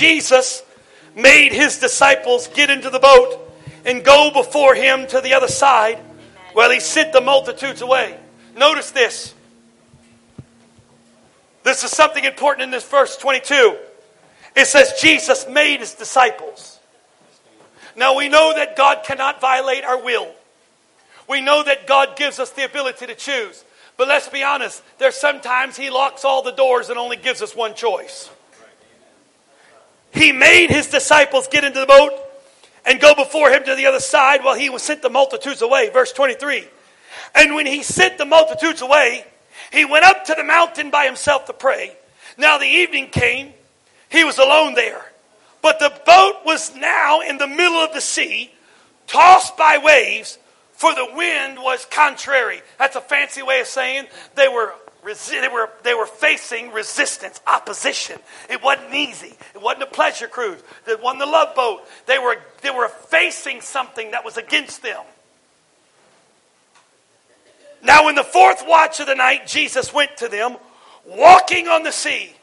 Jesus made his disciples get into the boat and go before him to the other side while he sent the multitudes away. Notice this. This is something important in this verse 22. It says Jesus made his disciples. Now we know that God cannot violate our will. We know that God gives us the ability to choose. But let's be honest, there's sometimes he locks all the doors and only gives us one choice. He made his disciples get into the boat and go before him to the other side while he sent the multitudes away. Verse 23. And when he sent the multitudes away, he went up to the mountain by himself to pray. Now the evening came. He was alone there. But the boat was now in the middle of the sea, tossed by waves, for the wind was contrary. That's a fancy way of saying they were they were, they were facing resistance, opposition. It wasn't easy. It wasn't a pleasure cruise. It wasn't the love boat. They were, they were facing something that was against them. Now, in the fourth watch of the night, Jesus went to them, walking on the sea.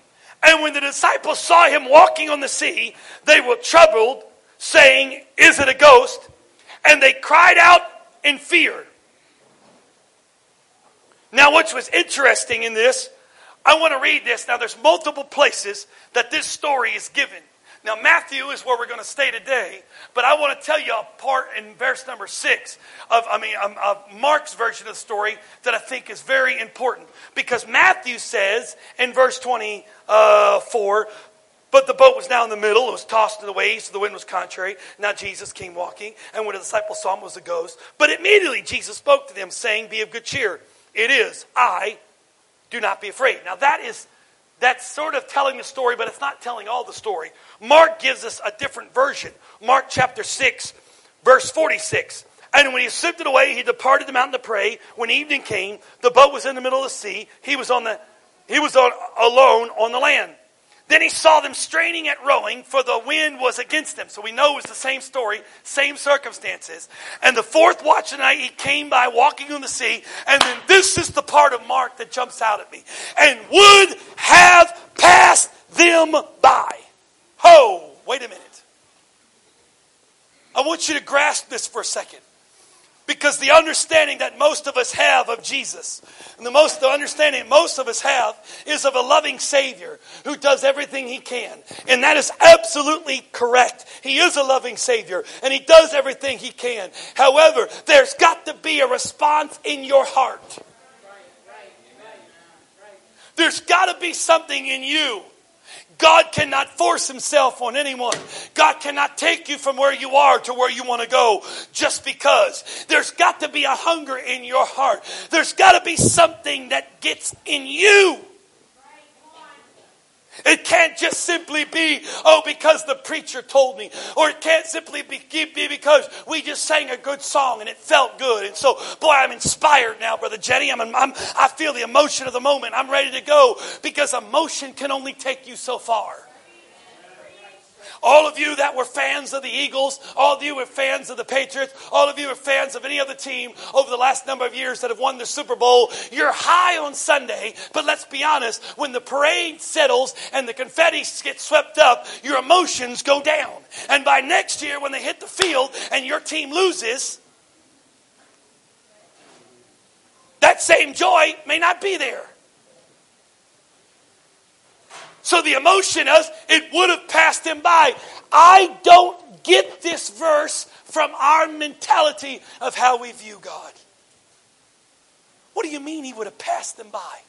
And when the disciples saw him walking on the sea, they were troubled, saying, Is it a ghost? And they cried out in fear. Now, what was interesting in this, I want to read this. Now, there's multiple places that this story is given. Now, Matthew is where we're going to stay today, but I want to tell you a part in verse number six of, I mean, um, of Mark's version of the story that I think is very important. Because Matthew says in verse 24, but the boat was now in the middle. It was tossed in the waves, so the wind was contrary. Now Jesus came walking, and when the disciples saw him, was a ghost. But immediately Jesus spoke to them, saying, Be of good cheer. It is I. Do not be afraid. Now that is that's sort of telling the story, but it's not telling all the story. Mark gives us a different version. Mark chapter 6, verse 46. And when he slipped it away, he departed the mountain to pray. When evening came, the boat was in the middle of the sea. He was on the he was on, alone on the land. Then he saw them straining at rowing, for the wind was against them. So we know it's the same story, same circumstances. And the fourth watch of the night, he came by walking on the sea. And then this is the part of Mark that jumps out at me. And would have passed them by. Ho, wait a minute. I want you to grasp this for a second. Because the understanding that most of us have of Jesus, and the most the understanding most of us have is of a loving Savior who does everything He can. And that is absolutely correct. He is a loving Savior, and He does everything He can. However, there's got to be a response in your heart. There's got to be something in you God cannot force himself on anyone. God cannot take you from where you are to where you want to go just because. There's got to be a hunger in your heart. There's got to be something that gets in you it can't just simply be, oh, because the preacher told me. Or it can't simply be, be because we just sang a good song and it felt good. And so, boy, I'm inspired now, Brother Jenny. I'm, I'm, I feel the emotion of the moment. I'm ready to go because emotion can only take you so far. All of you that were fans of the Eagles, all of you were fans of the Patriots, all of you are fans of any other team over the last number of years that have won the Super Bowl, you're high on Sunday, but let's be honest, when the parade settles and the confetti gets swept up, your emotions go down. And by next year, when they hit the field and your team loses, that same joy may not be there. So the emotion is, it would have passed him by. I don't get this verse from our mentality of how we view God. What do you mean he would have passed them by?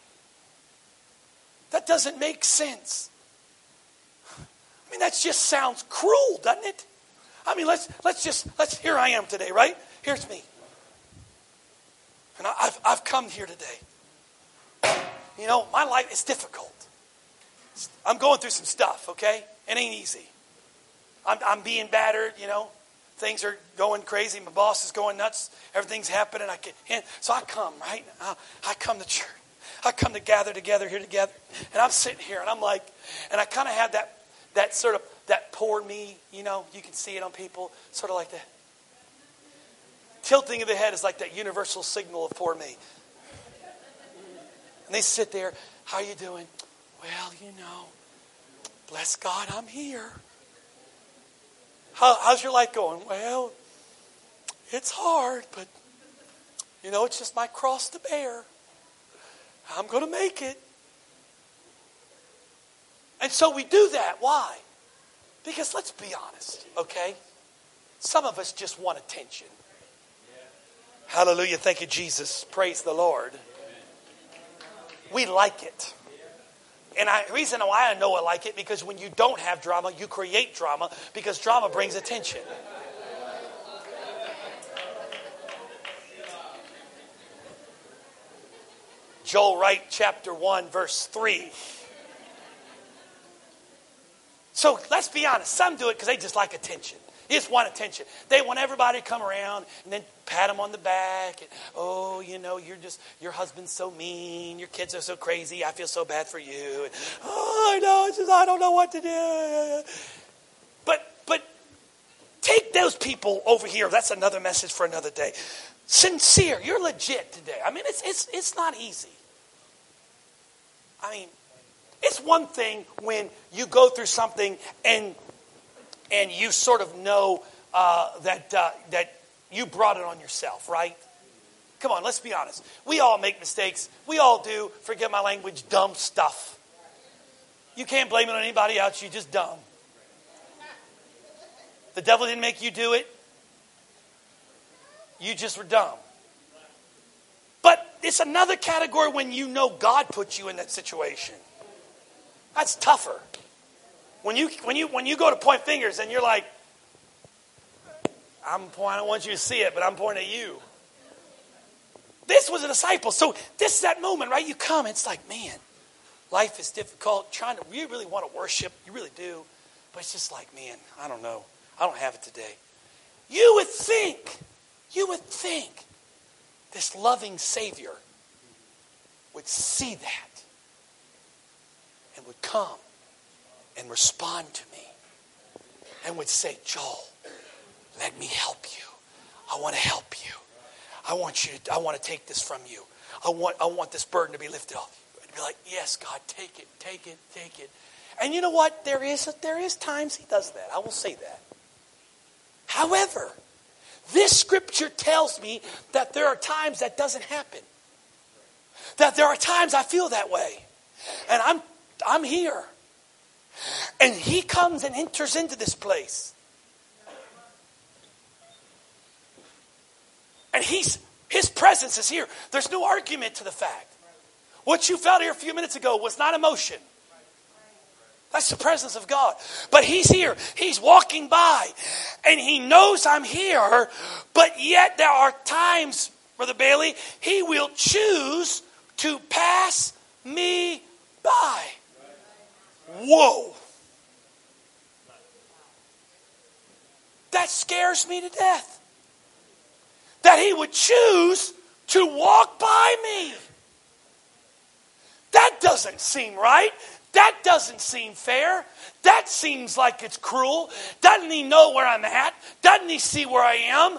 That doesn't make sense. I mean, that just sounds cruel, doesn't it? I mean, let's let's just let's. Here I am today, right? Here's me, and I've I've come here today. You know, my life is difficult. I'm going through some stuff, okay? It ain't easy. I'm, I'm being battered, you know. Things are going crazy. My boss is going nuts. Everything's happening. I can, so I come, right? I, I come to church. I come to gather together here together. And I'm sitting here and I'm like, and I kind of have that, that sort of, that poor me, you know, you can see it on people, sort of like that. Tilting of the head is like that universal signal of poor me. And they sit there, how you doing? Well, you know, Bless God, I'm here. How, how's your life going? Well, it's hard, but you know, it's just my cross to bear. I'm going to make it. And so we do that. Why? Because let's be honest, okay? Some of us just want attention. Hallelujah. Thank you, Jesus. Praise the Lord. We like it. And the reason why I know I like it because when you don't have drama, you create drama because drama brings attention. Joel Wright, chapter 1, verse 3. So let's be honest. Some do it because they just like attention. They just want attention. They want everybody to come around and then pat them on the back. And, oh, you know, you're just, your husband's so mean. Your kids are so crazy. I feel so bad for you. And, oh, I know. It's just, I don't know what to do. But, but take those people over here. That's another message for another day. Sincere. You're legit today. I mean, it's, it's, it's not easy. I mean, it's one thing when you go through something and and you sort of know uh, that uh, that you brought it on yourself, right? Come on, let's be honest. We all make mistakes. We all do. Forget my language. Dumb stuff. You can't blame it on anybody else. You're just dumb. The devil didn't make you do it. You just were dumb. But it's another category when you know God put you in that situation. That's tougher. When you when you when you go to point fingers and you're like, I'm pointing, I don't want you to see it, but I'm pointing at you. This was a disciple. So this is that moment, right? You come, it's like, man, life is difficult. Trying to you really want to worship, you really do. But it's just like, man, I don't know. I don't have it today. You would think, you would think this loving Savior would see that and would come and respond to me and would say, Joel, let me help you. I want to help you. I want you to, I want to take this from you. I want, I want this burden to be lifted off. And be like, yes, God, take it, take it, take it. And you know what? There is, there is times he does that. I will say that. However, this scripture tells me that there are times that doesn't happen. That there are times I feel that way. And I'm I'm here. And he comes and enters into this place. And he's his presence is here. There's no argument to the fact. What you felt here a few minutes ago was not emotion. That's the presence of God. But He's here. He's walking by. And He knows I'm here. But yet there are times, Brother Bailey, He will choose to pass me by. Whoa. That scares me to death. That He would choose to walk by me. That doesn't seem right. That doesn't seem fair. That seems like it's cruel. Doesn't he know where I'm at? Doesn't he see where I am?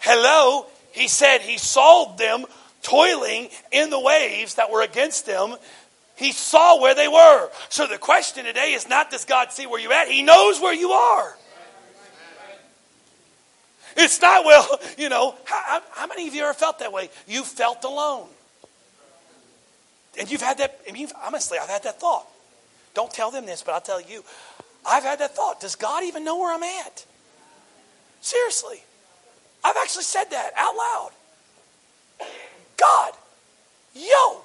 Hello? He said he saw them toiling in the waves that were against them. He saw where they were. So the question today is not does God see where you're at? He knows where you are. It's not, well, you know, how, how many of you ever felt that way? You felt alone. And you've had that, I mean, honestly, I've had that thought. Don't tell them this, but I'll tell you. I've had that thought. Does God even know where I'm at? Seriously. I've actually said that out loud. God, yo,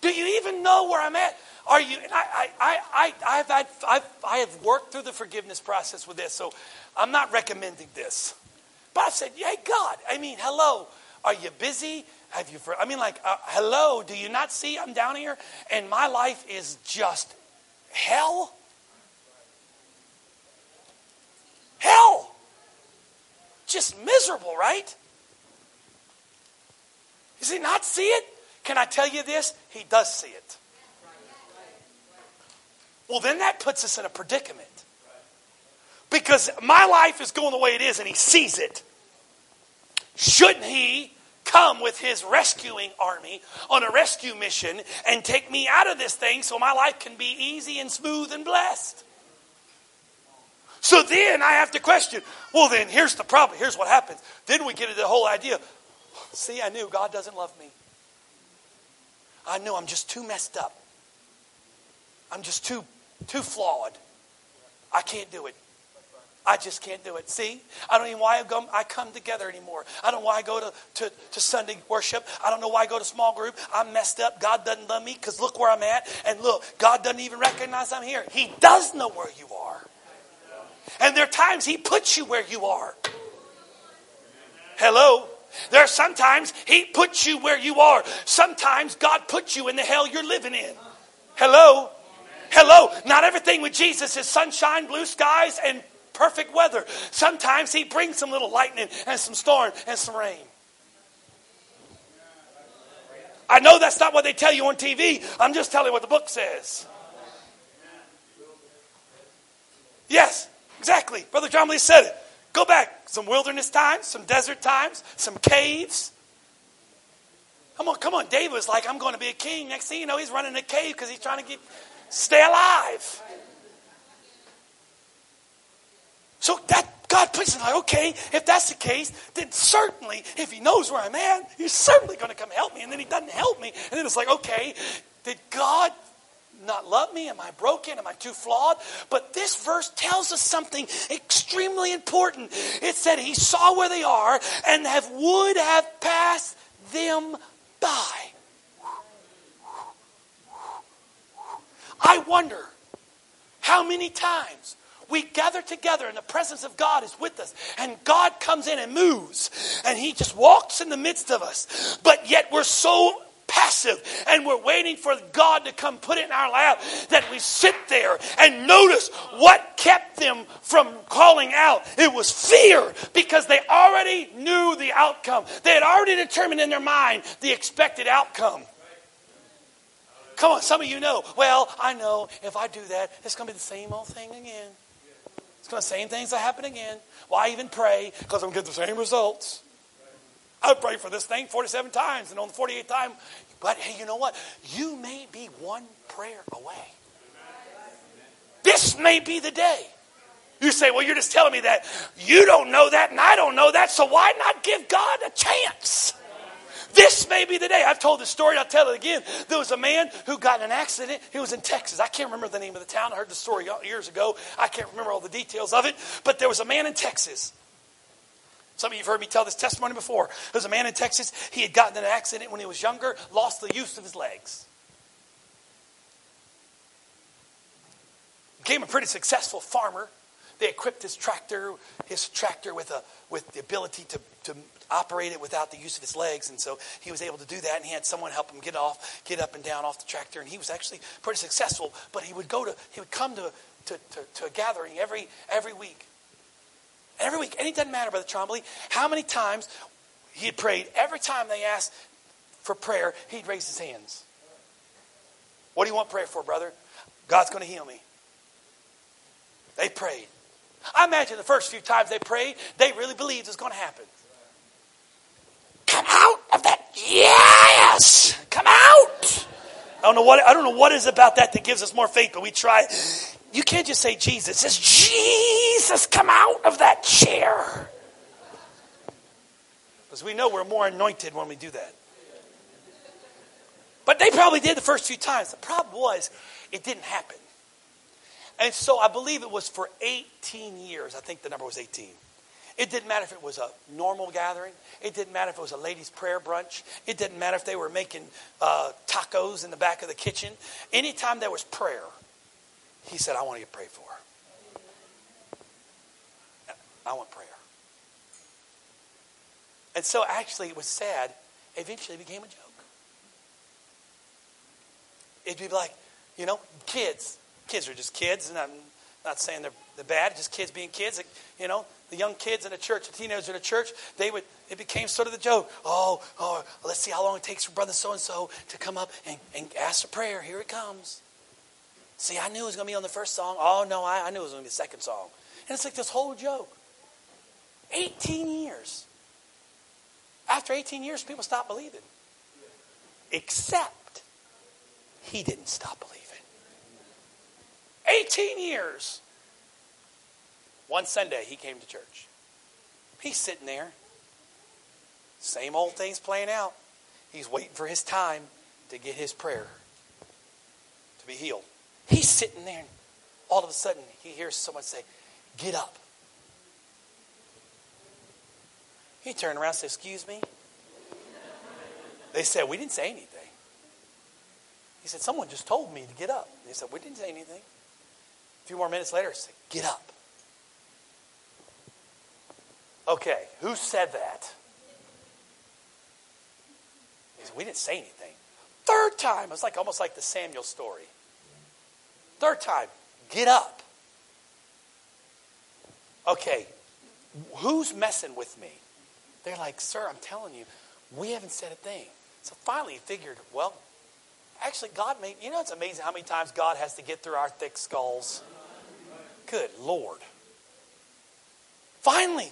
do you even know where I'm at? Are you? And I, I, I, I, have had, I've, I have worked through the forgiveness process with this, so I'm not recommending this. But I said, hey, God, I mean, hello. Are you busy? Have you? I mean, like, uh, hello. Do you not see I'm down here and my life is just hell? Hell. Just miserable, right? Does he not see it? Can I tell you this? He does see it. Well, then that puts us in a predicament. Because my life is going the way it is and he sees it. Shouldn't he come with his rescuing army on a rescue mission and take me out of this thing so my life can be easy and smooth and blessed. So then I have to question well, then here's the problem. Here's what happens. Then we get into the whole idea see, I knew God doesn't love me. I knew I'm just too messed up. I'm just too too flawed. I can't do it. I just can't do it. See, I don't even why I, go, I come together anymore. I don't know why I go to, to, to Sunday worship. I don't know why I go to small group. I'm messed up. God doesn't love me because look where I'm at. And look, God doesn't even recognize I'm here. He does know where you are. And there are times He puts you where you are. Hello? There are sometimes He puts you where you are. Sometimes God puts you in the hell you're living in. Hello? Hello? Not everything with Jesus is sunshine, blue skies, and perfect weather. Sometimes He brings some little lightning and some storm and some rain. I know that's not what they tell you on TV. I'm just telling you what the book says. Yes, exactly. Brother John Lee said it. Go back. Some wilderness times, some desert times, some caves. Come on, come on. David was like, I'm going to be a king. Next thing you know, he's running a cave because he's trying to get, stay alive. So that God puts it like, okay, if that's the case, then certainly, if He knows where I'm at, He's certainly going to come help me. And then He doesn't help me. And then it's like, okay, did God not love me? Am I broken? Am I too flawed? But this verse tells us something extremely important. It said He saw where they are and have would have passed them by. I wonder how many times we gather together and the presence of God is with us and God comes in and moves and he just walks in the midst of us. But yet we're so passive and we're waiting for God to come put it in our lap that we sit there and notice what kept them from calling out. It was fear because they already knew the outcome. They had already determined in their mind the expected outcome. Come on, some of you know. Well, I know if I do that, it's going to be the same old thing again. It's going to same things that happen again. Why even pray? Because I'm going to get the same results. I prayed for this thing 47 times, and on the 48th time, but hey, you know what? You may be one prayer away. This may be the day. You say, well, you're just telling me that. You don't know that, and I don't know that, so why not give God a chance? This may be the day. I've told this story, I'll tell it again. There was a man who got in an accident. He was in Texas. I can't remember the name of the town. I heard the story years ago. I can't remember all the details of it. But there was a man in Texas. Some of you have heard me tell this testimony before. There was a man in Texas. He had gotten in an accident when he was younger, lost the use of his legs. Became a pretty successful farmer. They equipped his tractor, his tractor with, a, with the ability to, to operate it without the use of his legs. And so he was able to do that, and he had someone help him get off, get up and down off the tractor. And he was actually pretty successful. But he would go to, he would come to, to, to, to a gathering every, every week. Every week. And it doesn't matter, Brother Trombley, how many times he had prayed. Every time they asked for prayer, he'd raise his hands. What do you want prayer for, brother? God's going to heal me. They prayed. I imagine the first few times they prayed, they really believed it was going to happen. Come out of that. Yes! Come out! I don't know what I don't know what is about that that gives us more faith, but we try. You can't just say Jesus. Says Jesus, come out of that chair. Because we know we're more anointed when we do that. But they probably did the first few times. The problem was it didn't happen. And so I believe it was for 18 years. I think the number was 18. It didn't matter if it was a normal gathering. It didn't matter if it was a ladies' prayer brunch. It didn't matter if they were making uh, tacos in the back of the kitchen. Anytime there was prayer, he said, I want to pray for. I want prayer. And so actually, it was sad. Eventually, it became a joke. It'd be like, you know, kids. Kids are just kids, and I'm not saying they're, they're bad, just kids being kids. You know, the young kids in the church, the teenagers in the church, they would, it became sort of the joke. Oh, oh let's see how long it takes for brother so and so to come up and, and ask for prayer. Here it comes. See, I knew it was going to be on the first song. Oh, no, I, I knew it was going to be the second song. And it's like this whole joke. 18 years. After 18 years, people stopped believing. Except he didn't stop believing. 18 years. One Sunday, he came to church. He's sitting there. Same old things playing out. He's waiting for his time to get his prayer to be healed. He's sitting there, and all of a sudden, he hears someone say, Get up. He turned around and said, Excuse me? They said, We didn't say anything. He said, Someone just told me to get up. They said, We didn't say anything. A few more minutes later, said, Get up. Okay, who said that? He said, We didn't say anything. Third time, it was like almost like the Samuel story. Third time, get up. Okay, who's messing with me? They're like, Sir, I'm telling you, we haven't said a thing. So finally he figured, well, actually, God made, you know, it's amazing how many times God has to get through our thick skulls. Good Lord. Finally,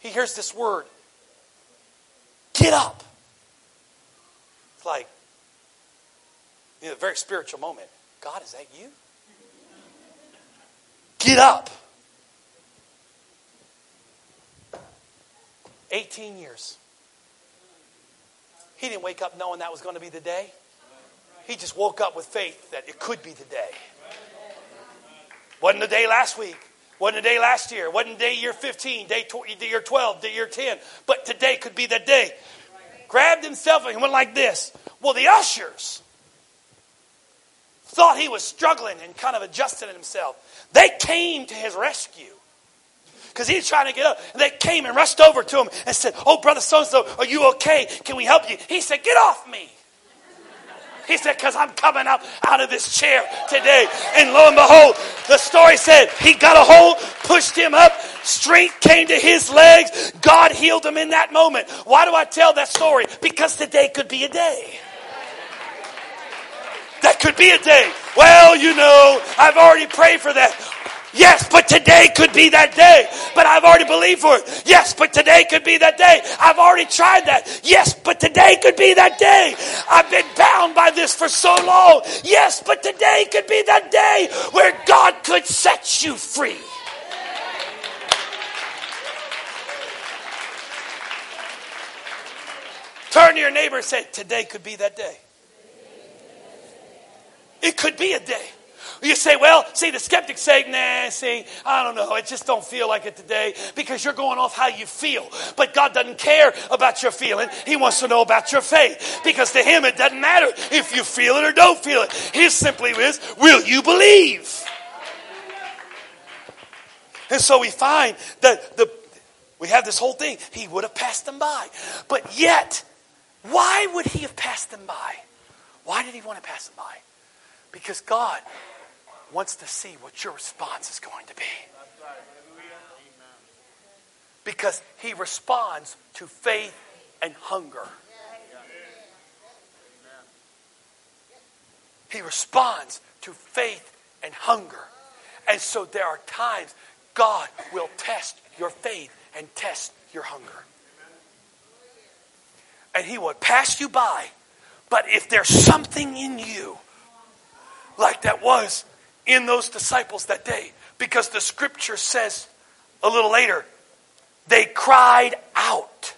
he hears this word get up. It's like, you know, a very spiritual moment. God, is that you? Get up. 18 years. He didn't wake up knowing that was going to be the day. He just woke up with faith that it could be the day. Wasn't the day last week. Wasn't the day last year. Wasn't the day year 15, day tw- year 12, day year 10. But today could be the day. Grabbed himself and went like this. Well, the ushers thought he was struggling and kind of adjusting himself. They came to his rescue because he's trying to get up. And they came and rushed over to him and said, Oh, brother so and so, are you okay? Can we help you? He said, Get off me. He said, because I'm coming up out of this chair today. And lo and behold, the story said he got a hold, pushed him up, strength came to his legs. God healed him in that moment. Why do I tell that story? Because today could be a day. That could be a day. Well, you know, I've already prayed for that. Yes, but today could be that day. But I've already believed for it. Yes, but today could be that day. I've already tried that. Yes, but today could be that day. I've been bound by this for so long. Yes, but today could be that day where God could set you free. Turn to your neighbor and say, Today could be that day. It could be a day. You say, well, see, the skeptics say, nah, see, I don't know. It just don't feel like it today because you're going off how you feel. But God doesn't care about your feeling. He wants to know about your faith because to Him it doesn't matter if you feel it or don't feel it. His simply is, will you believe? And so we find that the, we have this whole thing. He would have passed them by. But yet, why would he have passed them by? Why did he want to pass them by? Because God wants to see what your response is going to be. Because he responds to faith and hunger. He responds to faith and hunger. And so there are times God will test your faith and test your hunger. And he will pass you by. But if there's something in you, like that was in those disciples that day because the scripture says a little later, they cried out.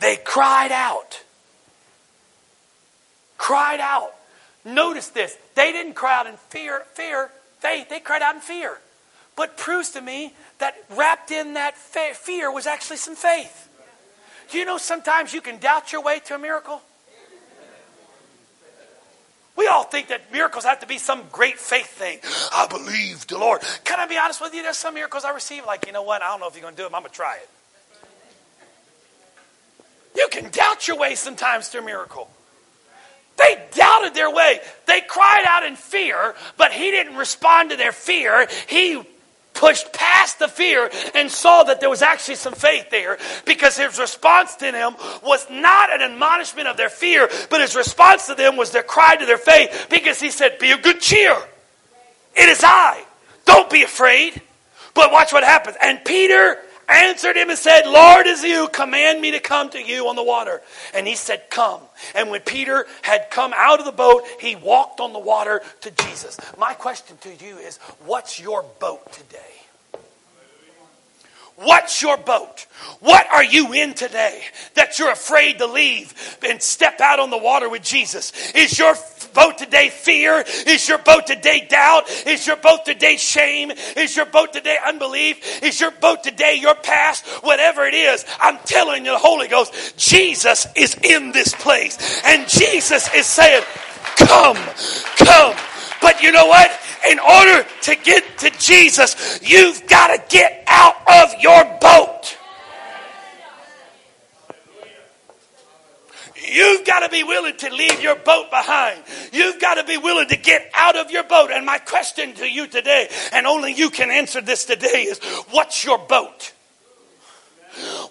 They cried out. Cried out. Notice this. They didn't cry out in fear, fear, faith. They cried out in fear. But proves to me that wrapped in that fear was actually some faith. Do you know sometimes you can doubt your way to a miracle? We all think that miracles have to be some great faith thing. I believe the Lord. Can I be honest with you? There's some miracles I receive, like, you know what? I don't know if you're going to do them. I'm going to try it. You can doubt your way sometimes to a miracle. They doubted their way. They cried out in fear, but he didn't respond to their fear. He pushed past the fear and saw that there was actually some faith there because his response to them was not an admonishment of their fear, but his response to them was their cry to their faith because he said, Be of good cheer. It is I. Don't be afraid. But watch what happens. And Peter answered him and said, Lord, is you, command me to come to you on the water. And he said, Come. And when Peter had come out of the boat, he walked on the water to Jesus. My question to you is, what's your boat today? What's your boat? What are you in today that you're afraid to leave and step out on the water with Jesus? Is your boat today fear? Is your boat today doubt? Is your boat today shame? Is your boat today unbelief? Is your boat today your past? Whatever it is, I'm telling you, the Holy Ghost, Jesus is in this place. And Jesus is saying, Come, come. But you know what? In order to get to Jesus, you've got to get out of your boat. You've got to be willing to leave your boat behind. You've got to be willing to get out of your boat. And my question to you today, and only you can answer this today, is what's your boat?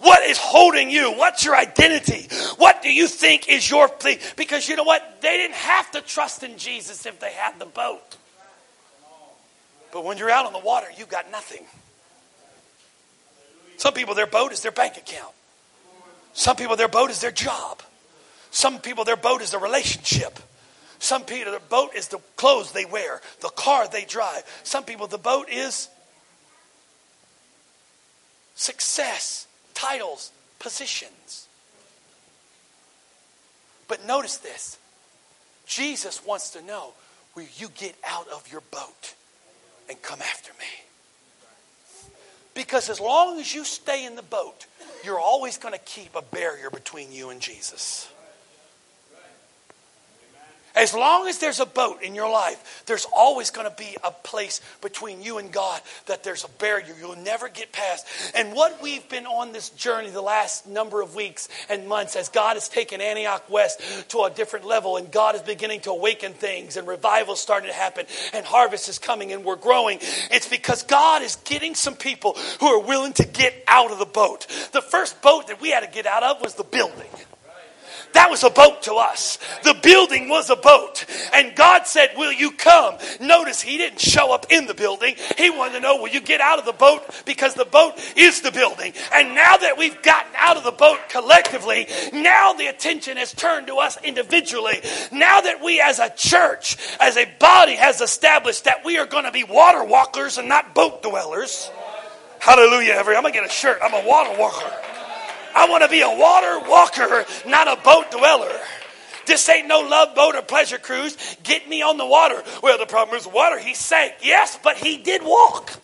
What is holding you? What's your identity? What do you think is your thing? Because you know what? They didn't have to trust in Jesus if they had the boat. But when you're out on the water, you've got nothing. Some people, their boat is their bank account. Some people, their boat is their job. Some people, their boat is their relationship. Some people, their boat is the clothes they wear, the car they drive. Some people, the boat is success, titles, positions. But notice this Jesus wants to know will you get out of your boat? And come after me. Because as long as you stay in the boat, you're always going to keep a barrier between you and Jesus. As long as there's a boat in your life, there's always going to be a place between you and God that there's a barrier you'll never get past. And what we've been on this journey the last number of weeks and months as God has taken Antioch West to a different level and God is beginning to awaken things and revival starting to happen and harvest is coming and we're growing, it's because God is getting some people who are willing to get out of the boat. The first boat that we had to get out of was the building. That was a boat to us. The building was a boat. And God said, Will you come? Notice He didn't show up in the building. He wanted to know, Will you get out of the boat? Because the boat is the building. And now that we've gotten out of the boat collectively, now the attention has turned to us individually. Now that we as a church, as a body, has established that we are going to be water walkers and not boat dwellers. Hallelujah, every. I'm going to get a shirt. I'm a water walker. I want to be a water walker, not a boat dweller. This ain't no love boat or pleasure cruise. Get me on the water. Well, the problem is water. He sank. Yes, but he did walk.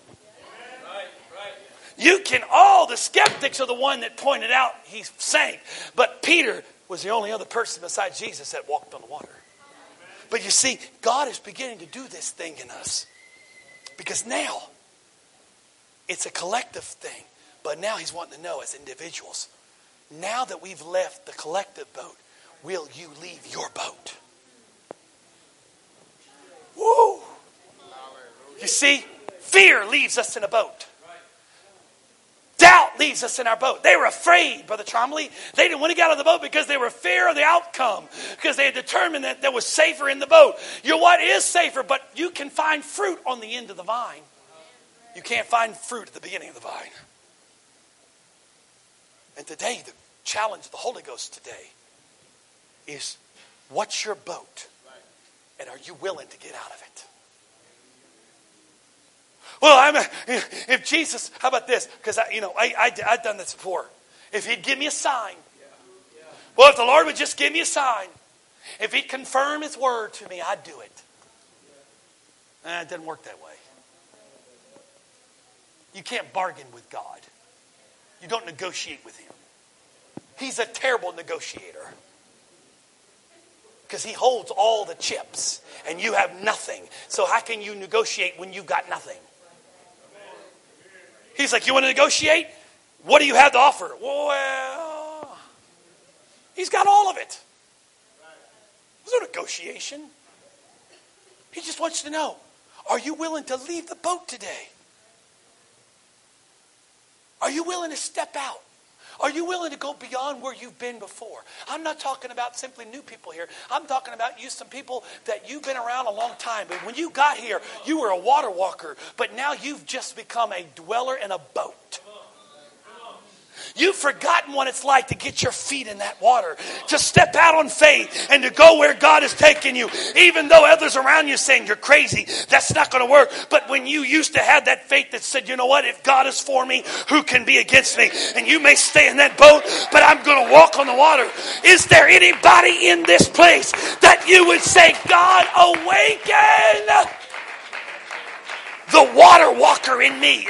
You can, all the skeptics are the one that pointed out he sank. But Peter was the only other person besides Jesus that walked on the water. But you see, God is beginning to do this thing in us. Because now, it's a collective thing. But now he's wanting to know as individuals now that we've left the collective boat, will you leave your boat? Woo! You see, fear leaves us in a boat. Doubt leaves us in our boat. They were afraid, Brother Chomley. They didn't want to get out of the boat because they were fear of the outcome, because they had determined that there was safer in the boat. You know what is safer, but you can find fruit on the end of the vine. You can't find fruit at the beginning of the vine. And today, the challenge of the Holy Ghost today is what's your boat? And are you willing to get out of it? Well, I'm a, if Jesus, how about this? Because I, you know, I, I, I've done this before. If he'd give me a sign, well, if the Lord would just give me a sign, if he'd confirm his word to me, I'd do it. Eh, it doesn't work that way. You can't bargain with God. You don't negotiate with him. He's a terrible negotiator because he holds all the chips and you have nothing. So, how can you negotiate when you've got nothing? He's like, You want to negotiate? What do you have to offer? Well, he's got all of it. There's no negotiation. He just wants to know are you willing to leave the boat today? Are you willing to step out? Are you willing to go beyond where you've been before? I'm not talking about simply new people here. I'm talking about you, some people that you've been around a long time. But when you got here, you were a water walker, but now you've just become a dweller in a boat. You've forgotten what it's like to get your feet in that water, to step out on faith and to go where God is taking you, even though others around you saying you're crazy, that's not going to work. But when you used to have that faith that said, you know what, if God is for me, who can be against me? And you may stay in that boat, but I'm going to walk on the water. Is there anybody in this place that you would say, God, awaken? The water walker in me.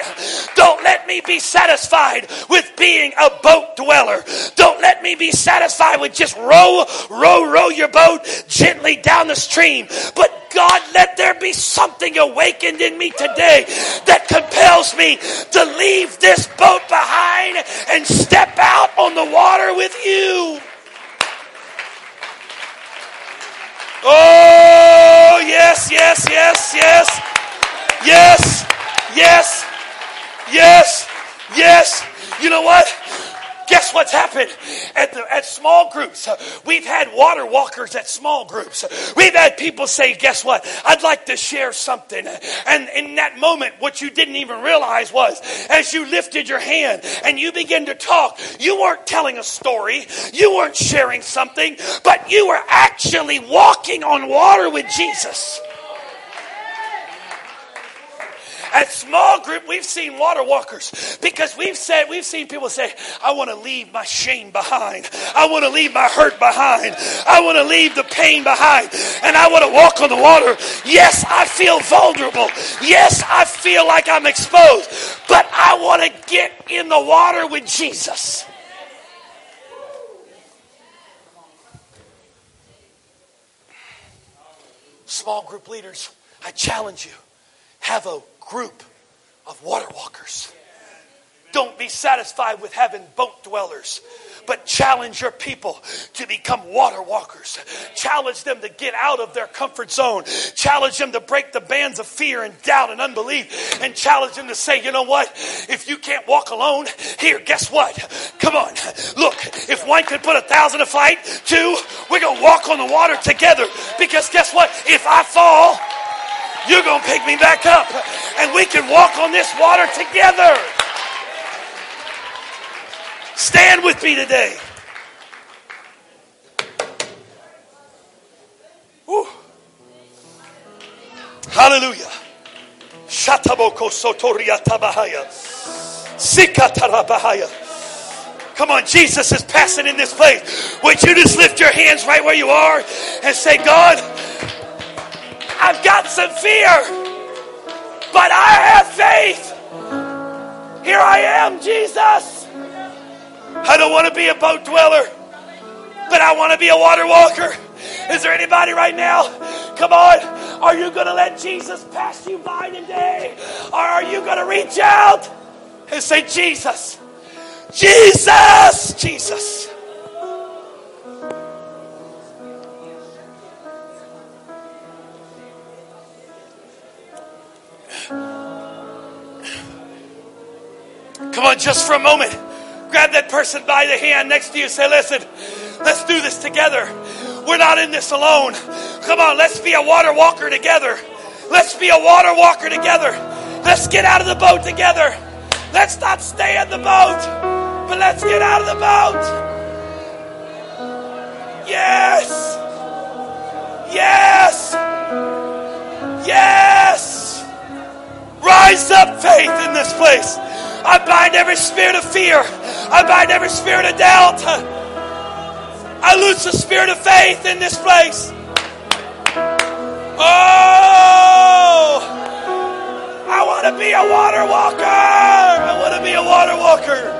Don't let me be satisfied with being a boat dweller. Don't let me be satisfied with just row, row, row your boat gently down the stream. But God, let there be something awakened in me today that compels me to leave this boat behind and step out on the water with you. Oh, yes, yes, yes, yes. Yes, yes, yes, yes. You know what? Guess what's happened at, the, at small groups? Uh, we've had water walkers at small groups. We've had people say, Guess what? I'd like to share something. And in that moment, what you didn't even realize was as you lifted your hand and you began to talk, you weren't telling a story, you weren't sharing something, but you were actually walking on water with Jesus. At small group, we've seen water walkers because we've said we've seen people say, "I want to leave my shame behind. I want to leave my hurt behind. I want to leave the pain behind, and I want to walk on the water." Yes, I feel vulnerable. Yes, I feel like I'm exposed, but I want to get in the water with Jesus. Small group leaders, I challenge you have a group of water walkers. Don't be satisfied with having boat dwellers, but challenge your people to become water walkers. Challenge them to get out of their comfort zone. Challenge them to break the bands of fear and doubt and unbelief. And challenge them to say, you know what? If you can't walk alone, here, guess what? Come on. Look, if one can put a thousand to fight, two, we're going to walk on the water together. Because guess what? If I fall, you're going to pick me back up. And we can walk on this water together. Stand with me today. Woo. Hallelujah. Shataboko sotoriatabahaya. Sikatarabahaya. Come on, Jesus is passing in this place. Would you just lift your hands right where you are and say, God, I've got some fear, but I have faith. Here I am, Jesus. I don't want to be a boat dweller, but I want to be a water walker. Is there anybody right now? Come on. Are you going to let Jesus pass you by today? Or are you going to reach out and say, Jesus, Jesus, Jesus? Just for a moment. Grab that person by the hand next to you. Say, listen, let's do this together. We're not in this alone. Come on, let's be a water walker together. Let's be a water walker together. Let's get out of the boat together. Let's not stay in the boat, but let's get out of the boat. Yes. Yes. Yes. Rise up faith in this place. I bind every spirit of fear. I bind every spirit of doubt. I loose the spirit of faith in this place. Oh, I want to be a water walker. I want to be a water walker.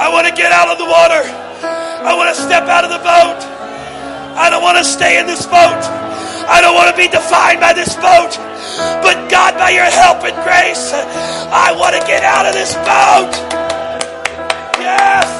I want to get out of the water. I want to step out of the boat. I don't want to stay in this boat. I don't want to be defined by this boat, but God, by your help and grace, I want to get out of this boat. Yes.